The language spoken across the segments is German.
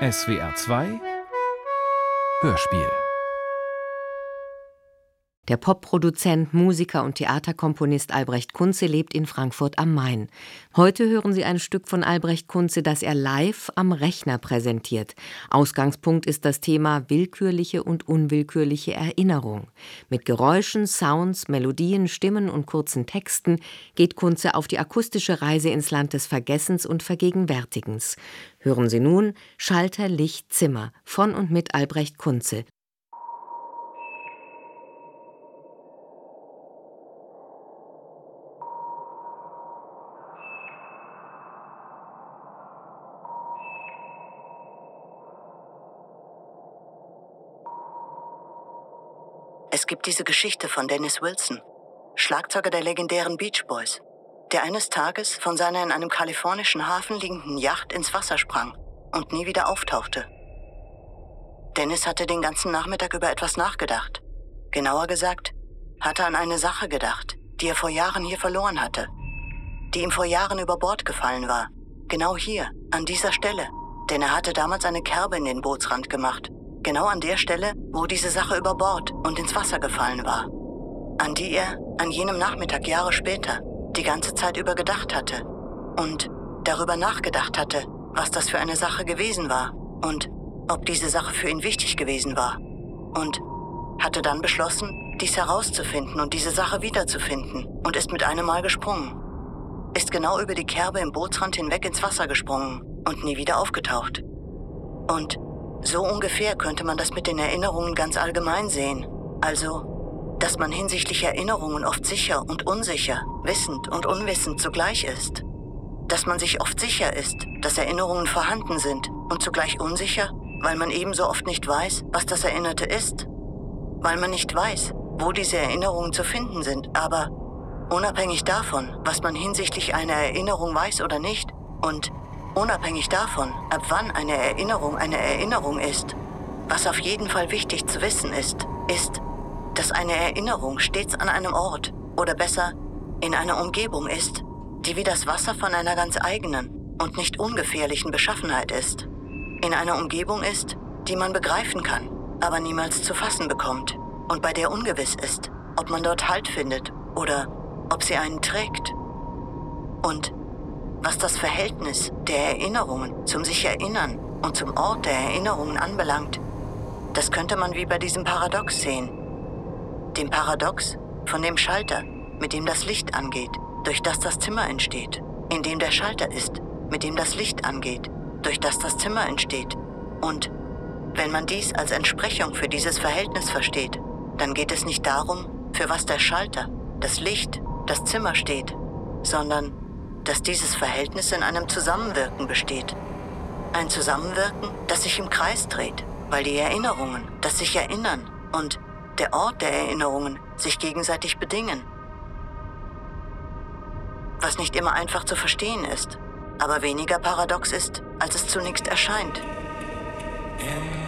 SWR 2 Hörspiel Der Popproduzent, Musiker und Theaterkomponist Albrecht Kunze lebt in Frankfurt am Main. Heute hören Sie ein Stück von Albrecht Kunze, das er live am Rechner präsentiert. Ausgangspunkt ist das Thema willkürliche und unwillkürliche Erinnerung. Mit Geräuschen, Sounds, Melodien, Stimmen und kurzen Texten geht Kunze auf die akustische Reise ins Land des Vergessens und Vergegenwärtigens. Hören Sie nun Schalter, Licht, Zimmer von und mit Albrecht Kunze, diese Geschichte von Dennis Wilson, Schlagzeuger der legendären Beach Boys, der eines Tages von seiner in einem kalifornischen Hafen liegenden Yacht ins Wasser sprang und nie wieder auftauchte. Dennis hatte den ganzen Nachmittag über etwas nachgedacht. Genauer gesagt, hatte an eine Sache gedacht, die er vor Jahren hier verloren hatte, die ihm vor Jahren über Bord gefallen war. Genau hier, an dieser Stelle. Denn er hatte damals eine Kerbe in den Bootsrand gemacht Genau an der Stelle, wo diese Sache über Bord und ins Wasser gefallen war. An die er an jenem Nachmittag Jahre später die ganze Zeit über gedacht hatte. Und darüber nachgedacht hatte, was das für eine Sache gewesen war und ob diese Sache für ihn wichtig gewesen war. Und hatte dann beschlossen, dies herauszufinden und diese Sache wiederzufinden und ist mit einem Mal gesprungen. Ist genau über die Kerbe im Bootsrand hinweg ins Wasser gesprungen und nie wieder aufgetaucht. Und so ungefähr könnte man das mit den Erinnerungen ganz allgemein sehen. Also, dass man hinsichtlich Erinnerungen oft sicher und unsicher, wissend und unwissend zugleich ist. Dass man sich oft sicher ist, dass Erinnerungen vorhanden sind und zugleich unsicher, weil man ebenso oft nicht weiß, was das Erinnerte ist. Weil man nicht weiß, wo diese Erinnerungen zu finden sind, aber unabhängig davon, was man hinsichtlich einer Erinnerung weiß oder nicht, und Unabhängig davon, ab wann eine Erinnerung eine Erinnerung ist, was auf jeden Fall wichtig zu wissen ist, ist, dass eine Erinnerung stets an einem Ort oder besser in einer Umgebung ist, die wie das Wasser von einer ganz eigenen und nicht ungefährlichen Beschaffenheit ist. In einer Umgebung ist, die man begreifen kann, aber niemals zu fassen bekommt und bei der ungewiss ist, ob man dort Halt findet oder ob sie einen trägt. Und was das Verhältnis der Erinnerungen zum sich erinnern und zum Ort der Erinnerungen anbelangt, das könnte man wie bei diesem Paradox sehen. Dem Paradox von dem Schalter, mit dem das Licht angeht, durch das das Zimmer entsteht, in dem der Schalter ist, mit dem das Licht angeht, durch das das Zimmer entsteht. Und wenn man dies als Entsprechung für dieses Verhältnis versteht, dann geht es nicht darum, für was der Schalter, das Licht, das Zimmer steht, sondern dass dieses Verhältnis in einem Zusammenwirken besteht. Ein Zusammenwirken, das sich im Kreis dreht, weil die Erinnerungen, das sich erinnern und der Ort der Erinnerungen sich gegenseitig bedingen. Was nicht immer einfach zu verstehen ist, aber weniger paradox ist, als es zunächst erscheint. Dennis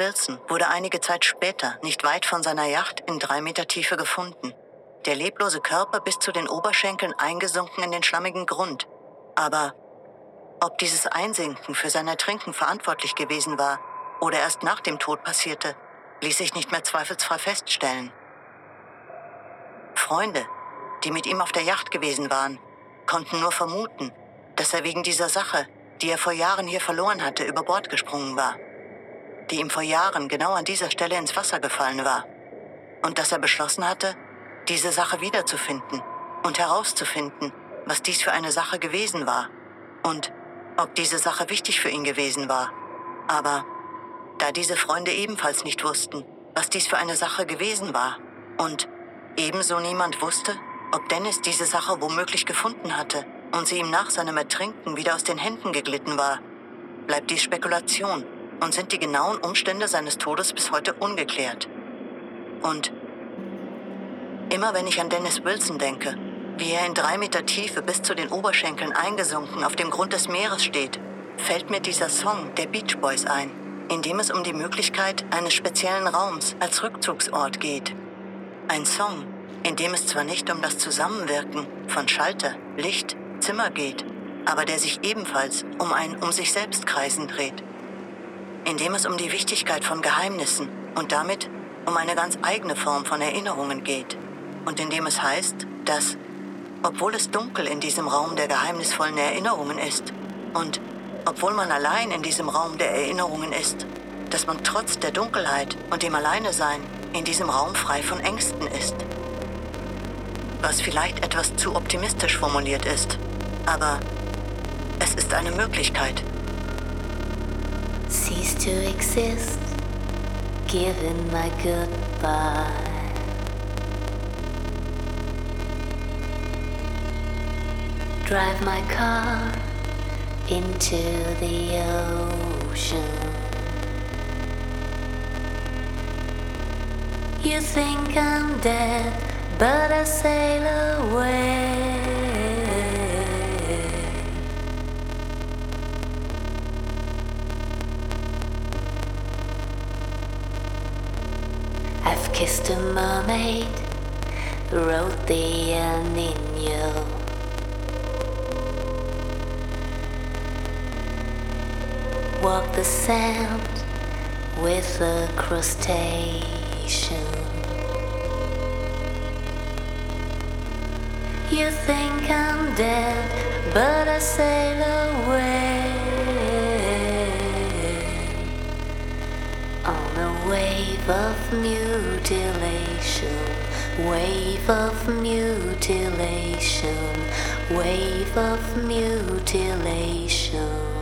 Wilson wurde einige Zeit später nicht weit von seiner Yacht in drei Meter Tiefe gefunden. Der leblose Körper bis zu den Oberschenkeln eingesunken in den schlammigen Grund. Aber ob dieses Einsinken für sein Ertrinken verantwortlich gewesen war oder erst nach dem Tod passierte, ließ sich nicht mehr zweifelsfrei feststellen. Freunde, die mit ihm auf der Yacht gewesen waren, konnten nur vermuten, dass er wegen dieser Sache, die er vor Jahren hier verloren hatte, über Bord gesprungen war, die ihm vor Jahren genau an dieser Stelle ins Wasser gefallen war, und dass er beschlossen hatte, diese Sache wiederzufinden und herauszufinden, was dies für eine Sache gewesen war und ob diese Sache wichtig für ihn gewesen war. Aber da diese Freunde ebenfalls nicht wussten, was dies für eine Sache gewesen war und ebenso niemand wusste, ob Dennis diese Sache womöglich gefunden hatte und sie ihm nach seinem Ertrinken wieder aus den Händen geglitten war, bleibt dies Spekulation und sind die genauen Umstände seines Todes bis heute ungeklärt. Und immer wenn ich an Dennis Wilson denke, wie er in drei Meter Tiefe bis zu den Oberschenkeln eingesunken auf dem Grund des Meeres steht, fällt mir dieser Song der Beach Boys ein in dem es um die Möglichkeit eines speziellen Raums als Rückzugsort geht. Ein Song, in dem es zwar nicht um das Zusammenwirken von Schalter, Licht, Zimmer geht, aber der sich ebenfalls um ein um sich selbst kreisen dreht. In dem es um die Wichtigkeit von Geheimnissen und damit um eine ganz eigene Form von Erinnerungen geht. Und in dem es heißt, dass, obwohl es dunkel in diesem Raum der geheimnisvollen Erinnerungen ist und obwohl man allein in diesem Raum der Erinnerungen ist, dass man trotz der Dunkelheit und dem Alleinesein in diesem Raum frei von Ängsten ist. Was vielleicht etwas zu optimistisch formuliert ist, aber es ist eine Möglichkeit. Cease to exist, given my goodbye. Drive my car into the ocean. You think I'm dead, but I sail away. Kissed a mermaid, wrote the El Nino. walk the sand with a crustacean. You think I'm dead, but I sail away of mutilation, wave of mutilation, wave of mutilation.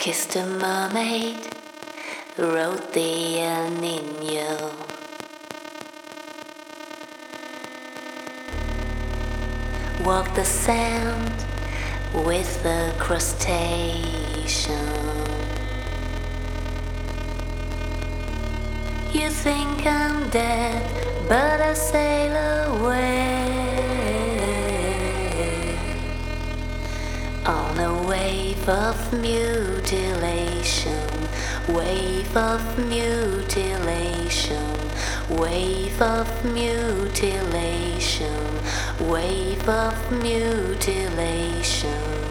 Kissed a mermaid, wrote the El Nino. Walked the sand with the crustacean. You think I'm dead, but I sail away. Of mutilation, wave of mutilation, wave of mutilation, wave of mutilation.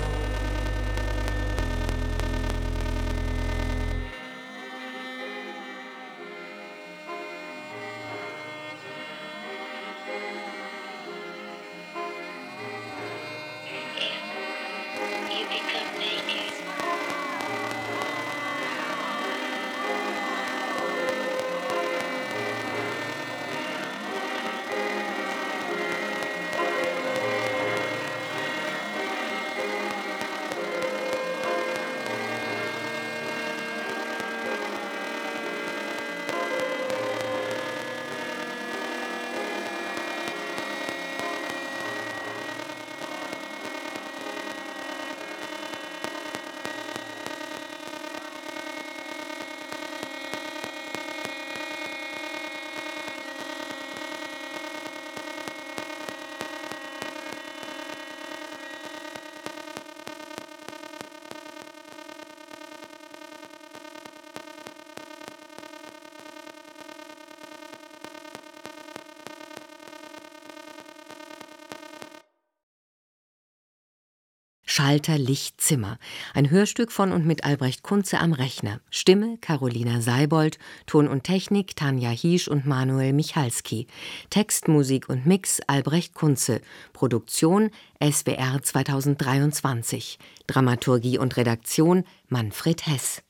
Schalter, Licht, Zimmer. Ein Hörstück von und mit Albrecht Kunze am Rechner. Stimme Carolina Seibold, Ton und Technik Tanja Hiesch und Manuel Michalski. Text, Musik und Mix Albrecht Kunze. Produktion SWR 2023. Dramaturgie und Redaktion Manfred Hess.